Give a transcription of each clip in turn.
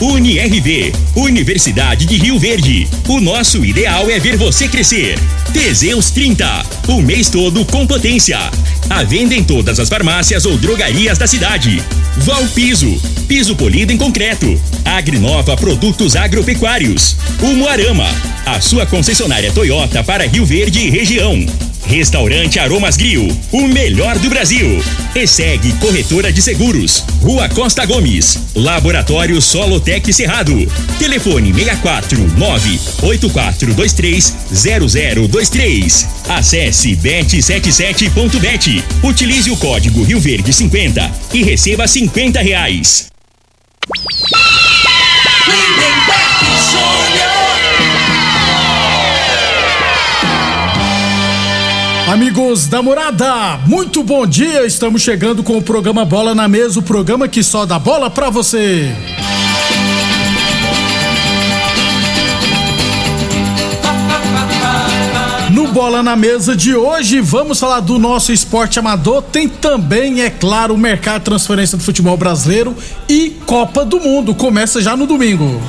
UniRV, Universidade de Rio Verde. O nosso ideal é ver você crescer. Teseus 30, o mês todo com potência. A venda em todas as farmácias ou drogarias da cidade. Valpiso, piso polido em concreto. Agrinova Produtos Agropecuários. Umuarama, a sua concessionária Toyota para Rio Verde e região. Restaurante Aromas Grill, o melhor do Brasil. E segue Corretora de Seguros, Rua Costa Gomes. Laboratório Solotec Cerrado. Telefone 64 98423 0023. Acesse bet77.bet. Utilize o código Rio Verde 50 e receba 50 reais. Lindenberg. Amigos da morada, muito bom dia. Estamos chegando com o programa Bola na Mesa o programa que só dá bola pra você. No Bola na Mesa de hoje, vamos falar do nosso esporte amador. Tem também, é claro, o mercado de transferência do futebol brasileiro e Copa do Mundo. Começa já no domingo.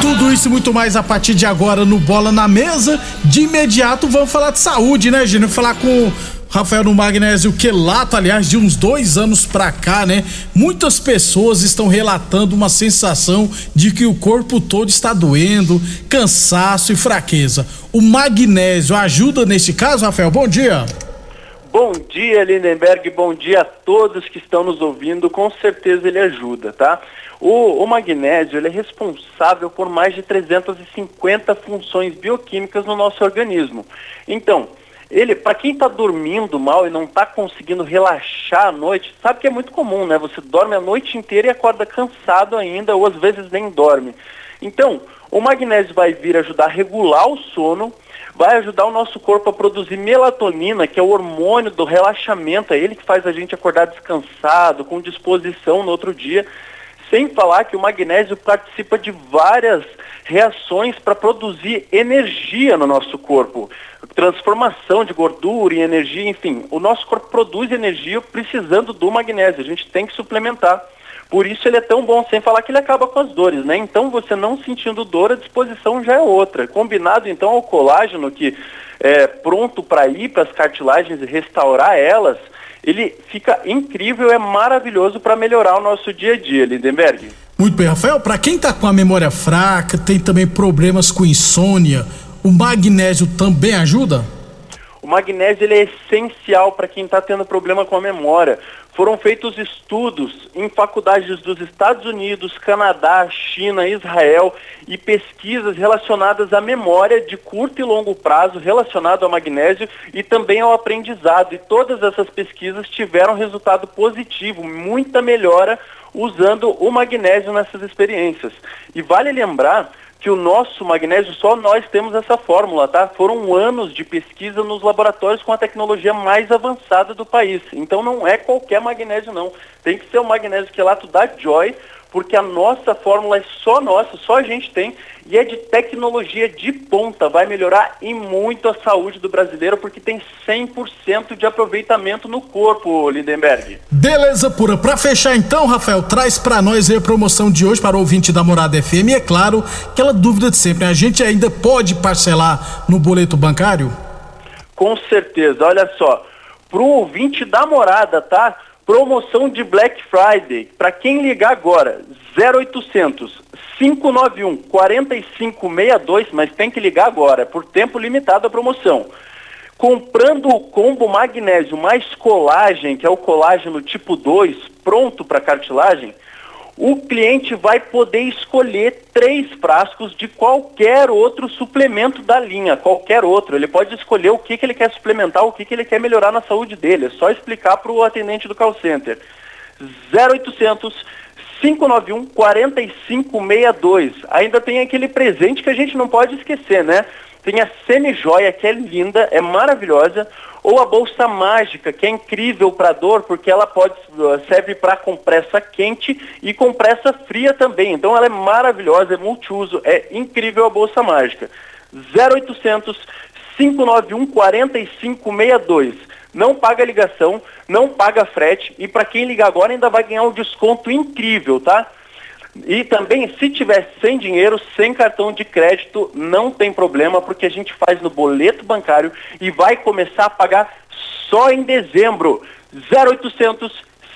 Tudo isso e muito mais a partir de agora no Bola na Mesa. De imediato vamos falar de saúde, né, Gino? Falar com Rafael no Magnésio Quelato, aliás, de uns dois anos pra cá, né? Muitas pessoas estão relatando uma sensação de que o corpo todo está doendo, cansaço e fraqueza. O magnésio ajuda nesse caso, Rafael? Bom dia. Bom dia, Lindenberg. Bom dia a todos que estão nos ouvindo. Com certeza ele ajuda, tá? O, o magnésio é responsável por mais de 350 funções bioquímicas no nosso organismo. Então, ele, para quem está dormindo mal e não está conseguindo relaxar à noite, sabe que é muito comum, né? Você dorme a noite inteira e acorda cansado ainda, ou às vezes nem dorme. Então, o magnésio vai vir ajudar a regular o sono, vai ajudar o nosso corpo a produzir melatonina, que é o hormônio do relaxamento, é ele que faz a gente acordar descansado, com disposição no outro dia. Sem falar que o magnésio participa de várias reações para produzir energia no nosso corpo. Transformação de gordura em energia, enfim. O nosso corpo produz energia precisando do magnésio. A gente tem que suplementar. Por isso ele é tão bom, sem falar que ele acaba com as dores, né? Então você não sentindo dor, a disposição já é outra. Combinado então ao colágeno que é pronto para ir para as cartilagens e restaurar elas, ele fica incrível, é maravilhoso para melhorar o nosso dia a dia, Lindenberg. Muito bem, Rafael. Para quem tá com a memória fraca, tem também problemas com insônia, o magnésio também ajuda? O magnésio ele é essencial para quem está tendo problema com a memória. Foram feitos estudos em faculdades dos Estados Unidos, Canadá, China, Israel e pesquisas relacionadas à memória de curto e longo prazo relacionado ao magnésio e também ao aprendizado. E todas essas pesquisas tiveram resultado positivo, muita melhora usando o magnésio nessas experiências. E vale lembrar que o nosso magnésio, só nós temos essa fórmula, tá? Foram anos de pesquisa nos laboratórios com a tecnologia mais avançada do país. Então não é qualquer magnésio não. Tem que ser o magnésio quelato da Joy, porque a nossa fórmula é só nossa, só a gente tem e é de tecnologia de ponta. Vai melhorar em muito a saúde do brasileiro porque tem 100% de aproveitamento no corpo, Lindenberg. Beleza pura. Pra fechar então, Rafael, traz pra nós aí a promoção de hoje para o ouvinte da Morada FM. E é claro, aquela dúvida de sempre, né? a gente ainda pode parcelar no boleto bancário? Com certeza. Olha só, pro ouvinte da morada, tá? Promoção de Black Friday. Para quem ligar agora, 0800 591 4562, mas tem que ligar agora, por tempo limitado a promoção. Comprando o combo magnésio mais colagem, que é o colágeno tipo 2, pronto para cartilagem, o cliente vai poder escolher três frascos de qualquer outro suplemento da linha, qualquer outro. Ele pode escolher o que, que ele quer suplementar, o que, que ele quer melhorar na saúde dele. É só explicar para o atendente do call center. 0800 591 4562. Ainda tem aquele presente que a gente não pode esquecer, né? Tem a semi-joia, que é linda, é maravilhosa, ou a bolsa mágica, que é incrível para dor, porque ela pode uh, serve para compressa quente e compressa fria também. Então ela é maravilhosa, é multiuso, é incrível a bolsa mágica. 0800 591 4562. Não paga ligação, não paga frete e para quem ligar agora ainda vai ganhar um desconto incrível, tá? E também, se tiver sem dinheiro, sem cartão de crédito, não tem problema, porque a gente faz no boleto bancário e vai começar a pagar só em dezembro. 0800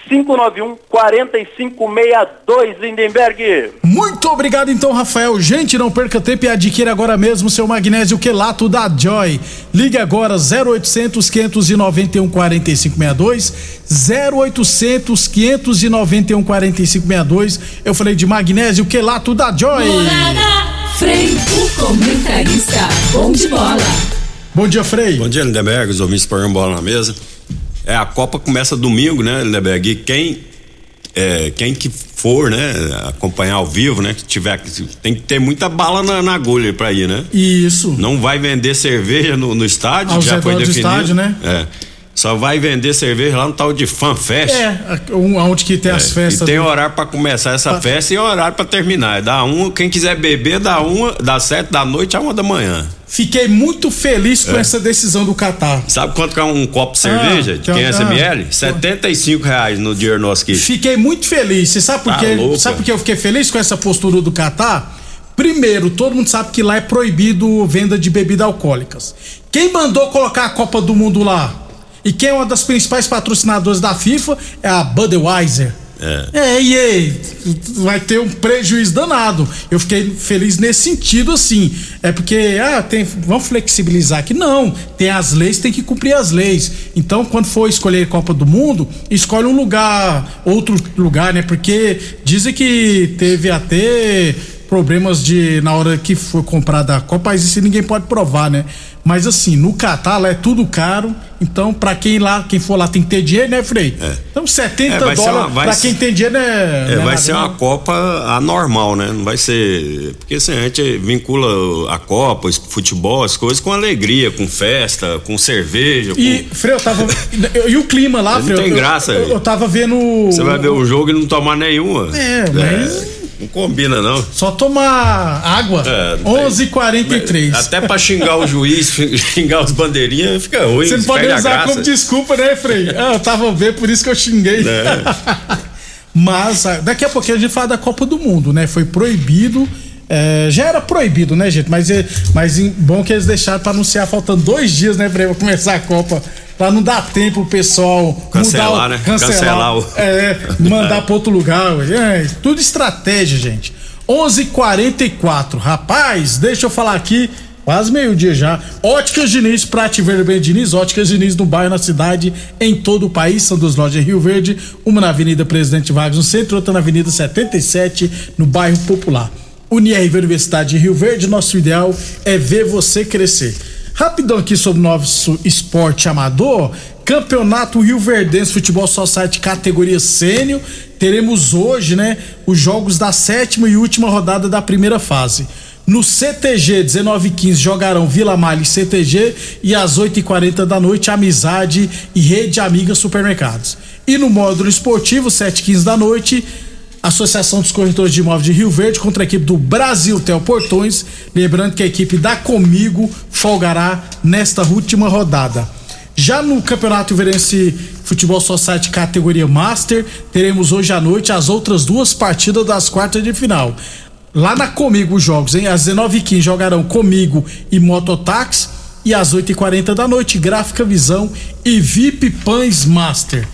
591 4562 Lindenberg. Muito obrigado então, Rafael. Gente, não perca tempo e adquira agora mesmo seu magnésio quelato da Joy. Ligue agora 0800 591 4562 0800 591 4562. Eu falei de magnésio quelato da Joy. Morada, Frei, o comentarista, bom de bola. Bom dia, Frei. Bom dia, Lindenberg, os ouvintes para bola na mesa. É, a Copa começa domingo, né, Lindenberg? E quem, é, quem que for, né, acompanhar ao vivo, né, que tiver, tem que ter muita bala na, na agulha para ir, né? Isso. Não vai vender cerveja no, no estádio, Ao já foi do definido. estádio, né? É. Só vai vender cerveja lá no tal de Fan Fest. É, um, onde que tem as É, festas. E tem do- horário pra começar essa Pa- festa e horário pra terminar. É da uma, quem quiser beber, da uma, das sete da noite a uma da manhã. Fiquei muito feliz com essa decisão do Catar. Sabe quanto que é um copo de cerveja? que é- 500 ah. ml? 75 reais no dinheiro nosso aqui. Fiquei muito feliz. Você sabe por Tá quê? louco, sabe é. por que eu fiquei feliz com essa postura do Catar? Primeiro, todo mundo sabe que lá é proibido venda de bebidas alcoólicas. Quem mandou colocar a Copa do Mundo lá? E quem é uma das principais patrocinadoras da FIFA é a Budweiser. É. É, e aí, vai ter um prejuízo danado. Eu fiquei feliz nesse sentido, assim. É porque, ah, tem, vamos flexibilizar aqui. Não, tem as leis, tem que cumprir as leis. Então, quando for escolher Copa do Mundo, escolhe um lugar, outro lugar, né? Porque dizem que teve até problemas de na hora que foi comprada a Copa, mas isso ninguém pode provar, né? Mas assim, no Catar lá é tudo caro, então pra quem lá, quem for lá tem que ter dinheiro, né, Frei? É. Então 70 É, dólares ser- quem tem dinheiro é, É, não é vai ser não. uma Copa anormal, né? Não vai ser. Porque assim, a gente vincula a Copa, o futebol, as coisas com alegria, com festa, com cerveja. E, com- Frei, eu tava. e o clima lá, Não Frei? tem eu- graça, Eu, eu, velho. tava vendo. Você vai ver o jogo e não tomar nenhuma. É, mas- não combina, não. Só tomar água. É, não tem- 11h43. Até pra xingar o juiz, xingar os bandeirinhas, fica ruim. Você não pode usar como desculpa, né, Frei? Ah, eu tava vendo, por isso que eu xinguei. É. Mas ah, daqui a pouquinho a gente fala da Copa do Mundo, né? Foi proibido. é, já era proibido, né, gente? Mas, é, mas bom que eles deixaram pra anunciar faltando dois dias, né, pra começar a Copa. Pra não dar tempo o pessoal Cancelar, mudar né? Cancelar, Cancelar o- É, mandar pra outro lugar. É, tudo estratégia, gente. 11:44 Rapaz, deixa eu falar aqui. Quase meio-dia já. Óticas Diniz, Prate Verde Bem Diniz, Óticas Diniz no bairro, na cidade, em todo o país. São duas lojas em Rio Verde, uma na Avenida Presidente Vargas no centro, outra na Avenida 77, no bairro Popular. UniRV Universidade de Rio Verde, nosso ideal é ver você crescer. Rapidão aqui sobre o nosso esporte amador. Campeonato Rio Verdense Futebol Society categoria sênior. Teremos hoje, né, os jogos da sétima e última rodada da primeira fase. No CTG 19 e 15 jogarão Vila Malha e CTG e às 8h40 da noite Amizade e Rede Amiga Supermercados. E no módulo esportivo 7 e 15 da noite Associação dos Corretores de Imóveis de Rio Verde contra a equipe do Brasil Tel Portões. Lembrando que a equipe da Comigo folgará nesta última rodada. Já no Campeonato Verense Futebol Society categoria Master, teremos hoje à noite as outras duas partidas das quartas de final. Lá na Comigo os jogos, hein? Às 19h15 jogarão Comigo e Mototáxi. E às 8h40 da noite, Gráfica Visão e VIP Pães Master.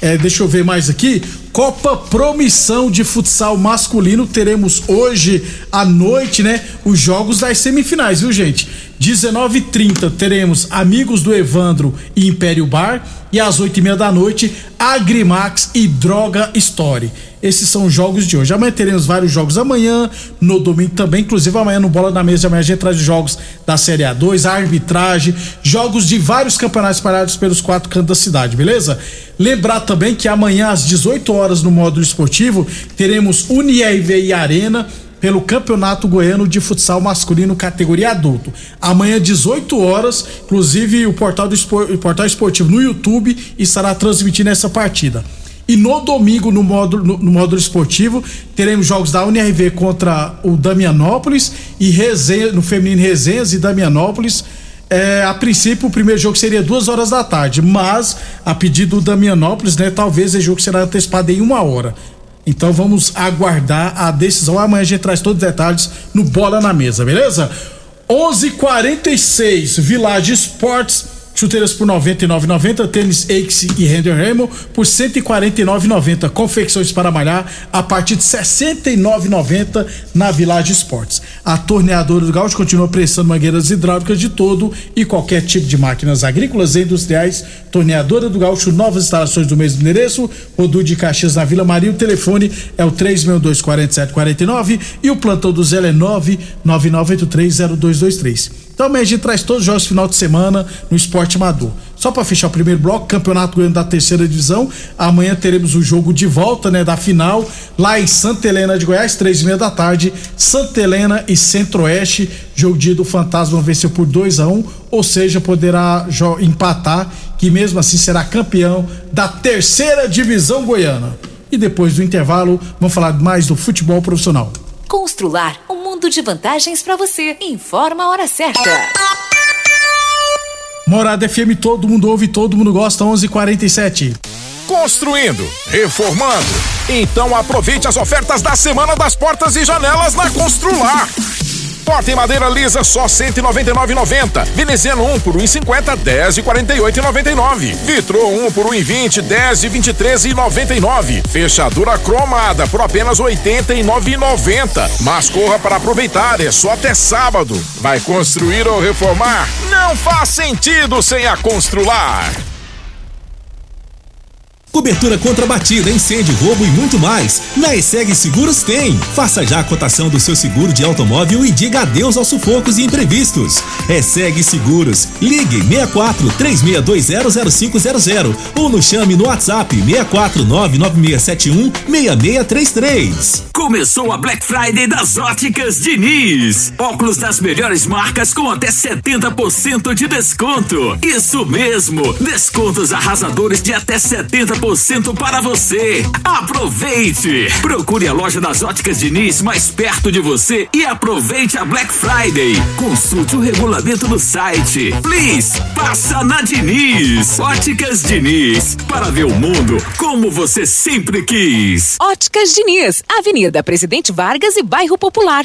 É, deixa eu ver mais aqui. Copa Promissão de Futsal Masculino. Teremos hoje à noite, né? Os jogos das semifinais, viu, gente? 19h30 teremos Amigos do Evandro e Império Bar. E às 8h30 da noite, Agrimax e Droga Story. Esses são os jogos de hoje. Amanhã teremos vários jogos amanhã, no domingo também, inclusive amanhã no Bola na Mesa, amanhã a gente traz os jogos da Série A2, a arbitragem, jogos de vários campeonatos espalhados pelos quatro cantos da cidade, beleza? Lembrar também que amanhã às 18 horas no módulo esportivo teremos UniRV e Arena pelo Campeonato Goiano de Futsal Masculino categoria adulto. Amanhã 18 horas, inclusive o portal do o portal esportivo no YouTube estará transmitindo essa partida. E no domingo, no módulo, no, no módulo esportivo, teremos jogos da UNRV contra o Damianópolis e resenha, no feminino Resenhas e Damianópolis. É, a princípio, o primeiro jogo seria duas horas da tarde, mas a pedido do Damianópolis, né, talvez esse jogo será antecipado em uma hora. Então vamos aguardar a decisão. Amanhã a gente traz todos os detalhes no Bola na Mesa, beleza? 11:46 Village Esportes Chuteiras por 99,90, tênis Axe e Render Remo por 149,90. Confecções para malhar a partir de 69,90 na Village Esportes. A torneadora do Gaúcho continua prestando mangueiras hidráulicas de todo e qualquer tipo de máquinas agrícolas e industriais. Torneadora do Gaúcho, novas instalações do mesmo endereço, Rodu de Caxias na Vila Maria. O telefone é o 3624749 e o plantão do Zé é 999830223. Então amanhã a gente traz todos os jogos final de semana no esporte amador. Só para fechar o primeiro bloco, Campeonato Goiano da terceira divisão. Amanhã teremos o jogo de volta, né, da final, lá em Santa Helena de Goiás, três e meia da tarde. Santa Helena e Centro-Oeste. Jogo dia do Fantasma venceu por 2 a 1 um, ou seja, poderá empatar, que mesmo assim será campeão da terceira divisão goiana. E depois do intervalo, vamos falar mais do futebol profissional. Constrular um mundo de vantagens para você. Informa a hora certa. Morada FM, todo mundo ouve, todo mundo gosta, 11:47. Construindo, reformando. Então aproveite as ofertas da Semana das Portas e Janelas na Constrular. Porta em madeira lisa só 199,90. Veneziano 1 por 1,50, 10 e 48,99. Vitro 1 por 1,20, 10 e 23,99. Fechadura cromada por apenas 89,90. Mas corra para aproveitar, é só até sábado. Vai construir ou reformar? Não faz sentido sem a Constrular. Cobertura contra batida, incêndio, roubo e muito mais. Na ESEG Seguros tem. Faça já a cotação do seu seguro de automóvel e diga adeus aos sufocos e imprevistos. ESEG Seguros. Ligue 64 36200500 ou nos chame no WhatsApp 64 99671 6633. Começou a Black Friday das Óticas Diniz. Óculos das melhores marcas com até 70% de desconto. Isso mesmo, descontos arrasadores de até 70% para você. Aproveite! Procure a loja das óticas Diniz mais perto de você e aproveite a Black Friday. Consulte o regulamento no site. Please, passa na Diniz. Óticas Diniz, para ver o mundo como você sempre quis. Óticas Diniz, Avenida Presidente Vargas e Bairro Popular.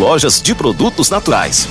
lojas de produtos naturais.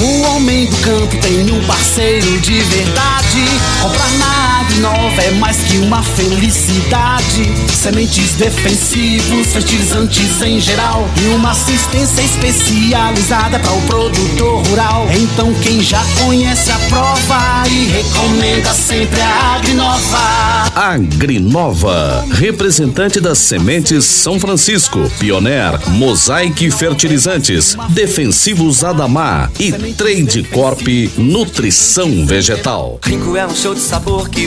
O homem do campo tem um parceiro de verdade. Comprar na Agrinova é mais que uma felicidade. Sementes defensivos, fertilizantes em geral. E uma assistência especializada para o produtor rural. Então quem já conhece a prova e recomenda sempre a Agrinova. Agrinova, representante das sementes São Francisco, Pioneer, Mosaic Fertilizantes, Defensivos Adamar e Trade Corp Nutrição Vegetal. Rico é um show de sabor que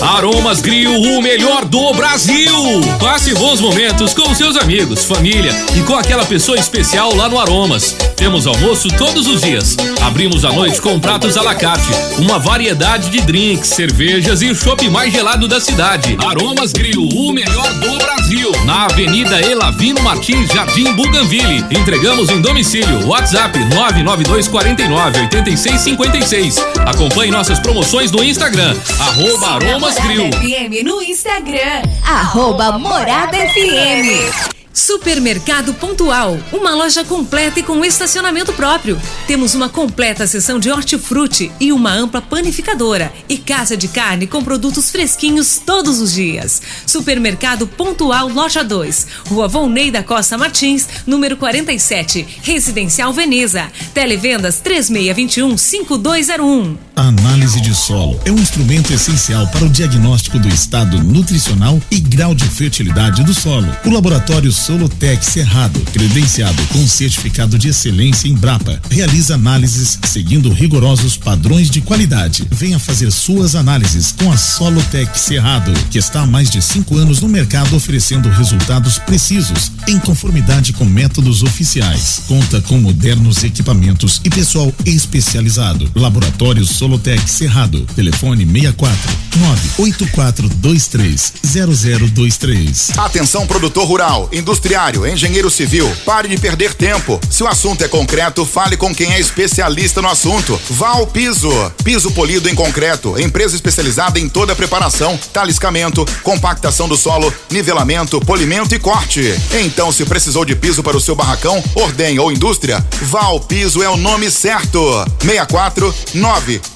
Aromas Grill, o melhor do Brasil. Passe bons momentos com seus amigos, família e com aquela pessoa especial lá no Aromas. Temos almoço todos os dias. Abrimos à noite com pratos à la carte, uma variedade de drinks, cervejas e o chopp mais gelado da cidade. Aromas Grill, o melhor do Brasil. Na Avenida Elavino Martins, Jardim Buganville. Entregamos em domicílio. WhatsApp 99249 8656. Acompanhe nossas promoções no Instagram. Arroba Aromas Grill. FM no Instagram, arroba Morada FM. Supermercado Pontual, uma loja completa e com estacionamento próprio. Temos uma completa seção de hortifruti e uma ampla panificadora e casa de carne com produtos fresquinhos todos os dias. Supermercado Pontual Loja 2, Rua Volney da Costa Martins, número 47, Residencial Veneza. Televendas 3621 5201. A análise de solo é um instrumento essencial para o diagnóstico do estado nutricional e grau de fertilidade do solo. O laboratório Solotec Cerrado, credenciado com certificado de excelência em Brapa, realiza análises seguindo rigorosos padrões de qualidade. Venha fazer suas análises com a Solotec Cerrado, que está há mais de cinco anos no mercado oferecendo resultados precisos, em conformidade com métodos oficiais. Conta com modernos equipamentos e pessoal especializado. Laboratório Solotec Cerrado. Telefone 64 98423 0023. Atenção produtor rural, industriário, engenheiro civil, pare de perder tempo. Se o assunto é concreto, fale com quem é especialista no assunto. Val Piso, piso polido em concreto, empresa especializada em toda a preparação, taliscamento, compactação do solo, nivelamento, polimento e corte. Então, se precisou de piso para o seu barracão, ordem ou indústria, Val Piso é o nome certo. 64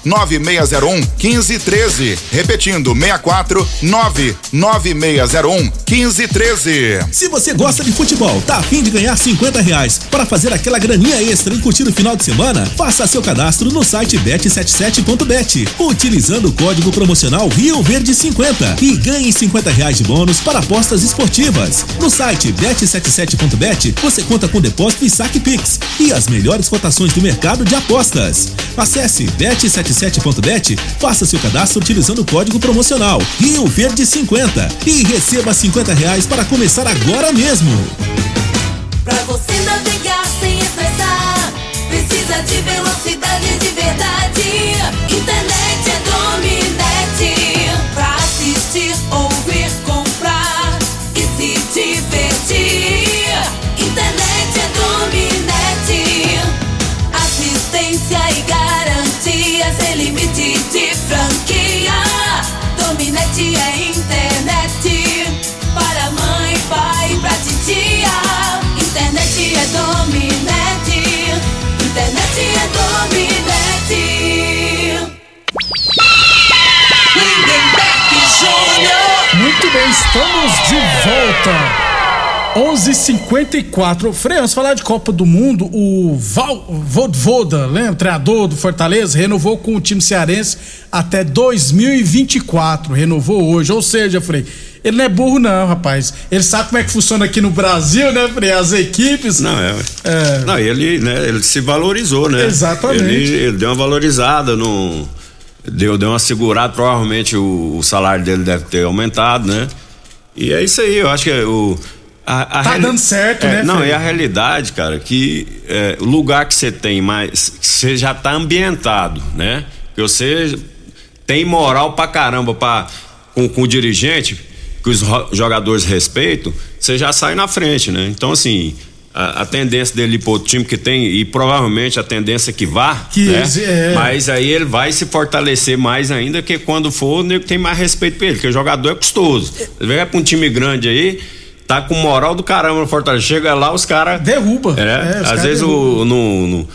99601 1513. Repetindo, 64 99601 1513. Se você gosta de futebol, tá afim de ganhar 50 reais para fazer aquela graninha extra e curtir o final de semana, faça seu cadastro no site bet77.bet, utilizando o código promocional Rio Verde 50 e ganhe 50 reais de bônus para apostas esportivas. No site bet77.bet você conta com depósito e saque Pix e as melhores cotações do mercado de apostas. Acesse bet77.bet, faça seu cadastro utilizando o código promocional Rio Verde 50 e receba 50 reais para começar agora mesmo. Pra você navegar sem estressar, precisa de velocidade de verdade. Internet é. Pra assistir, ouvir, 11:54. Freans, falar de Copa do Mundo, o Val Vodvoda, lembra? Treinador do Fortaleza, renovou com o time cearense até 2024. Renovou hoje, ou seja, Frei, ele não é burro não, rapaz. Ele sabe como é que funciona aqui no Brasil, né, Frei? As equipes. Não, é. Não, ele, né, ele se valorizou, né? Exatamente. Ele, ele deu uma valorizada no deu, deu uma segurada, provavelmente o, o salário dele deve ter aumentado, né? E é isso aí, eu acho que é o a, a Tá reali- dando certo, é, né, Não, e a realidade, cara, que é, o lugar que você tem mais. Você já tá ambientado, né? Que você tem moral pra caramba pra, com, com o dirigente, que os jogadores respeitam, você já sai na frente, né? Então, assim. A, a tendência dele ir pro outro time que tem, e provavelmente a tendência que vá, Que né? é. Mas aí ele vai se fortalecer mais ainda, que quando for, o nego tem mais respeito por ele, porque o jogador é custoso. Ele vai pra um time grande aí, tá com moral do caramba no Fortaleza. Chega lá, os caras. Derruba. É, É, os às cara vezes o, no, no,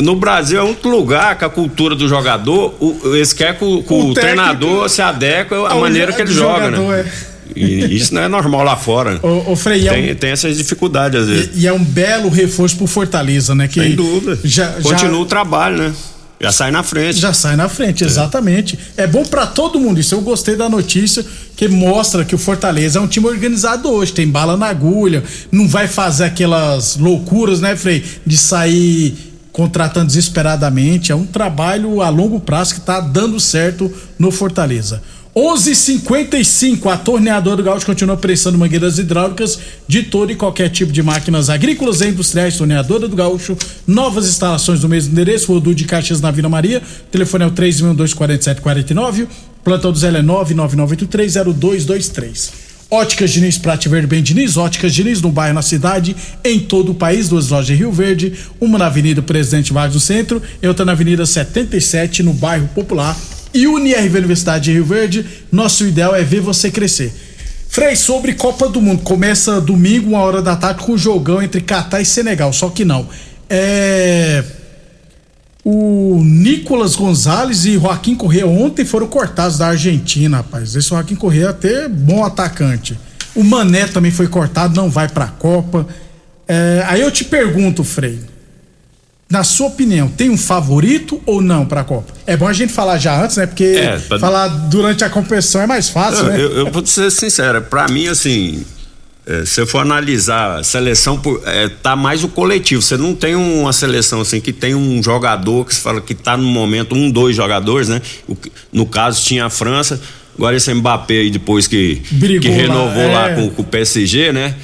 no Brasil é um lugar que a cultura do jogador, o, eles querem que o, o O treinador se adeque à maneira que ele jo- joga, né? é. E isso não é normal lá fora. Ô, ô Frei, é tem, um- tem essas dificuldades às vezes. E, e é um belo reforço pro Fortaleza, né? Que Sem dúvida. Já, Continua já, o trabalho, né? Já sai na frente. já sai na frente, exatamente. É bom pra todo mundo isso. Eu gostei da notícia que mostra que o Fortaleza é um time organizado hoje, tem bala na agulha, não vai fazer aquelas loucuras, né, Frei? De sair contratando desesperadamente. É um trabalho a longo prazo que está dando certo no Fortaleza. 11:55 a torneadora do Gaúcho continua prestando mangueiras hidráulicas de todo e qualquer tipo de máquinas agrícolas e industriais. Torneadora do Gaúcho, novas instalações do mesmo endereço, Rodu de Caxias na Vila Maria. Telefone é o 3124749. Plantão do Zé é 999830223. Óticas Diniz, Prate Verde Bem Diniz, Óticas Diniz no bairro, na cidade, em todo o país, duas lojas em Rio Verde, uma na Avenida Presidente Vargas no centro e outra na Avenida 77 no bairro Popular. E UniRV Universidade de Rio Verde, nosso ideal é ver você crescer. Frei, sobre Copa do Mundo, começa domingo, uma hora da tarde, com o jogão entre Catar e Senegal, só que não. É o Nicolas Gonzalez e Joaquim Correa ontem foram cortados da Argentina, rapaz. Esse Joaquim Correa é até bom atacante. O Mané também foi cortado, não vai pra Copa. É, aí eu te pergunto, Frei. Na sua opinião, tem um favorito ou não pra Copa? É bom a gente falar já antes, né? Porque É, pra- falar durante a competição é mais fácil, eu, né? eu, eu vou te ser sincero, pra mim, assim, é, se eu for analisar a seleção, por- é, tá mais o coletivo. Você não tem uma seleção assim que tem um jogador que se fala que tá no momento, um, dois jogadores, né? O no caso, tinha a França, agora esse Mbappé aí, depois que, Brigou que renovou lá, é. com, com o PSG, né?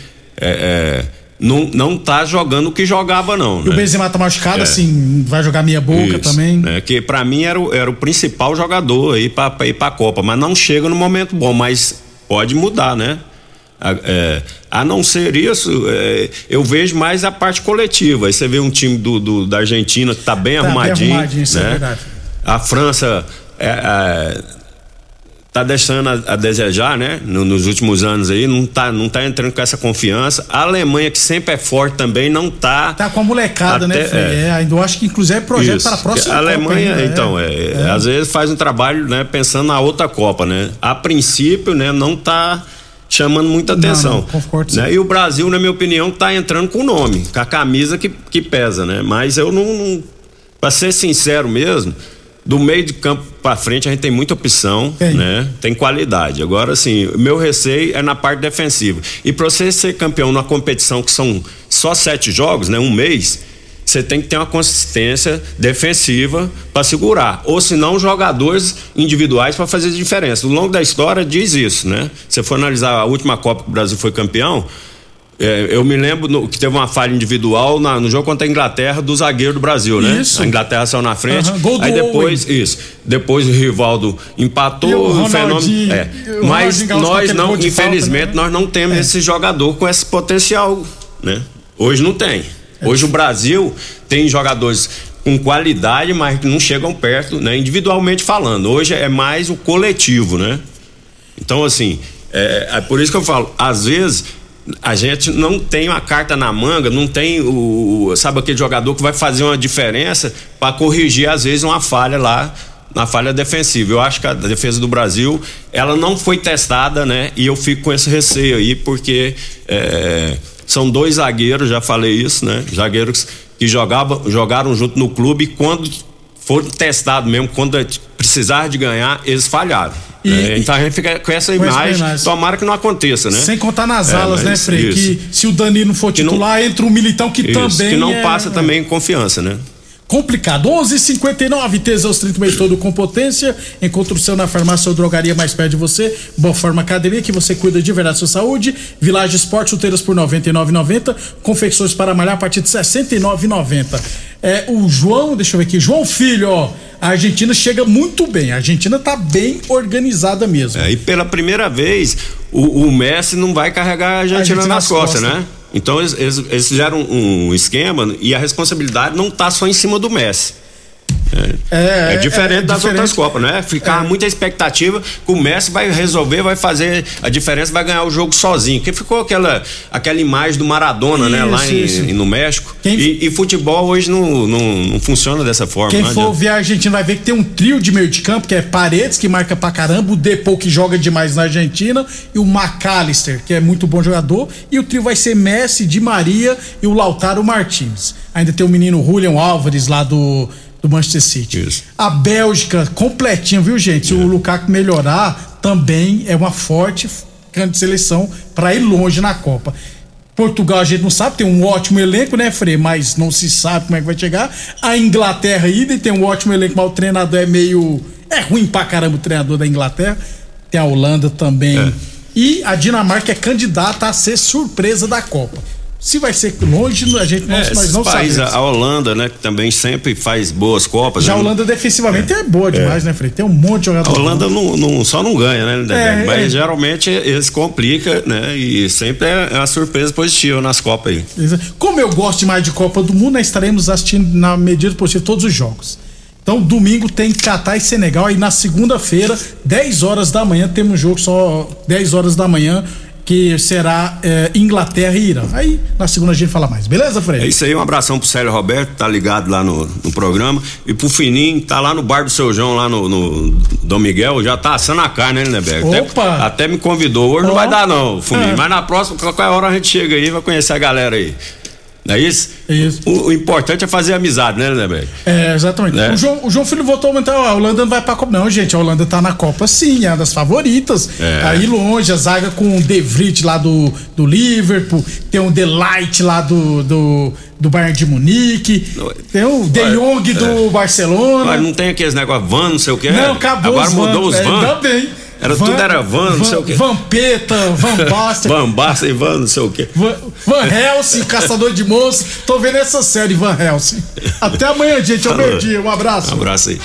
É, é, não, não tá jogando o que jogava, não. E o né? Benzema tá machucado, É. assim, vai jogar meia boca Isso, também. né, que pra mim era, o- era o principal jogador aí pra, pra ir pra Copa, mas não chega no momento bom, mas pode mudar, né? A, é, a não ser isso, é, eu vejo mais a parte coletiva. Aí você vê um time do, do- da Argentina que tá bem Tá bem arrumadinho. arrumadinho, isso é né? verdade. A França é, é, tá deixando a, a desejar, né? No- nos últimos anos aí, não tá, não tá entrando com essa confiança. A Alemanha, que sempre é forte também, não tá. Tá com a molecada, né, Até- Frei? é. É, ainda eu acho que inclusive é projeto Isso. para a próxima A Copa Alemanha, ainda, então, é, às vezes faz um trabalho, né, pensando na outra Copa, né? A princípio, né, não tá chamando muita Não, atenção. não, concordo, né? E o Brasil, na minha opinião, tá entrando com o nome, com a camisa que, que pesa, né? Mas eu não, não para ser sincero mesmo, do meio de campo para frente a gente tem muita opção, né? Tem qualidade. Agora, assim, o meu receio é na parte defensiva. E para você ser campeão numa competição que são só sete jogos, né? Um mês, você tem que ter uma consistência defensiva para segurar. Ou senão, jogadores individuais para fazer diferença. Ao longo da história diz isso, né? Se você for analisar a última Copa que o Brasil foi campeão, é, eu me lembro no- que teve uma falha individual na- no jogo contra a Inglaterra do zagueiro do Brasil, né? Isso. A Inglaterra saiu na frente. Aham, gol do aí depois, isso. Depois o Rivaldo empatou, E o fenômeno. É. o Mas nós não, de falta, infelizmente, né? nós não temos esse jogador com esse potencial, né? Hoje não tem. É. Hoje o Brasil tem jogadores com qualidade, mas que não chegam perto, né? Individualmente falando. Hoje é mais o coletivo, né? Então, assim, é, é por isso que eu falo, às vezes a gente não tem uma carta na manga, não tem o, sabe aquele jogador que vai fazer uma diferença para corrigir às vezes uma falha lá na falha defensiva. Eu acho que a defesa do Brasil ela não foi testada, né? E eu fico com esse receio aí porque é, são dois zagueiros, já falei isso, né? Zagueiros que jogavam, jogaram junto no clube e quando foram testados mesmo, quando precisar de ganhar, eles falharam. E- né? Então a gente fica com essa Com essa imagem, imagem. tomara que não aconteça, né? Sem contar nas É, alas, né, Frei? Que se o Danilo não for Que não- titular, entra um militão que Isso, também. que não é- passa também confiança, né? Complicado. 11:59 Teseus 30 mês todo com potência. Encontre o seu na farmácia ou drogaria mais perto de você. Boa Forma Academia, que você cuida de verdade da sua saúde. Village Esporte, chuteiras por R$ 99,90. Confecções para malhar a partir de R$ 69,90. É, o João, deixa eu ver aqui. João Filho, ó. A Argentina chega muito bem. A Argentina tá bem organizada mesmo. É, e pela primeira vez, o, o Messi não vai carregar a Argentina, Argentina nas nas costas, costas. né? Então eles, eles, eles fizeram um, um esquema e a responsabilidade não tá só em cima do Messi. É, É, diferente é das diferente. outras Copas, né? Ficava muita expectativa que o Messi vai resolver, vai fazer a diferença, vai ganhar o jogo sozinho. Que ficou aquela, aquela imagem do Maradona, né? Lá Isso, em, isso. no México. E, e futebol hoje não, não, não funciona dessa forma. Quem for ver a Argentina vai ver que tem um trio de meio de campo, que é Paredes, que marca pra caramba, o Depou, que joga demais na Argentina, e o McAllister, que é muito bom jogador, e o trio vai ser Messi, Di Maria e o Lautaro Martins. Ainda tem o menino Julian Álvares lá do, do Manchester City. A Bélgica completinha, viu, gente? Se o Lukaku melhorar, também é uma forte grande seleção para ir longe na Copa. Portugal a gente não sabe, tem um ótimo elenco, né, Frei? Mas não se sabe como é que vai chegar. A Inglaterra ainda tem um ótimo elenco, mas o treinador é meio. É ruim pra caramba o treinador da Inglaterra. Tem a Holanda também. É. E a Dinamarca é candidata a ser surpresa da Copa. Se vai ser longe, a gente não, É, nós não sabemos. a Holanda, né, que também sempre faz boas copas. Já a né? Holanda defensivamente é, boa demais, né, Frei? Tem um monte de A jogador. Holanda não, não- só não ganha, né? É, Mas é. geralmente eles complicam, né? E sempre é uma surpresa positiva nas Copas aí. Como eu gosto mais de Copa do Mundo, nós estaremos assistindo na medida possível todos os jogos. Então, domingo tem Catar e Senegal. Aí na segunda-feira, 10 horas da manhã, temos um jogo só 10 horas da manhã, que será é, Inglaterra e Irã. Aí na segunda a gente fala mais, beleza, Frei? É isso aí, um abração pro Célio Roberto, tá ligado lá no, no programa. E pro Fininho, tá lá no bar do seu João, lá no, no Dom Miguel, já tá assando a carne, né, Lindeberg? Até- Opa! Até, me convidou. Hoje não Ó. vai dar, não, Fininho. É. Mas na próxima, qualquer hora a gente chega aí vai conhecer a galera aí. Não é isso? Isso. O, o importante é fazer amizade, né, Lindeberg? É, exatamente. Né? O, João, o João Filho votou então, a Holanda não vai pra Copa. Não, gente, a Holanda tá na Copa sim, é uma das favoritas. É. Aí longe, a zaga com o De Vrij lá do, do Liverpool, tem o Delight lá do, do, do Bayern de Munique, tem o De Jong do é. Barcelona. Mas não tem aqueles negócios van, não sei o que. Não, acabou Agora os mudou van, os é, van. Ainda bem. Era, tudo era van, não sei o que. Vampeta, Van Basten. Van Basten, van, não sei o que. Van, Van Helsing, Caçador de Monstros. Tô vendo essa série, Van Helsing. Até amanhã, gente. É o meu dia. Um abraço. Um abraço aí.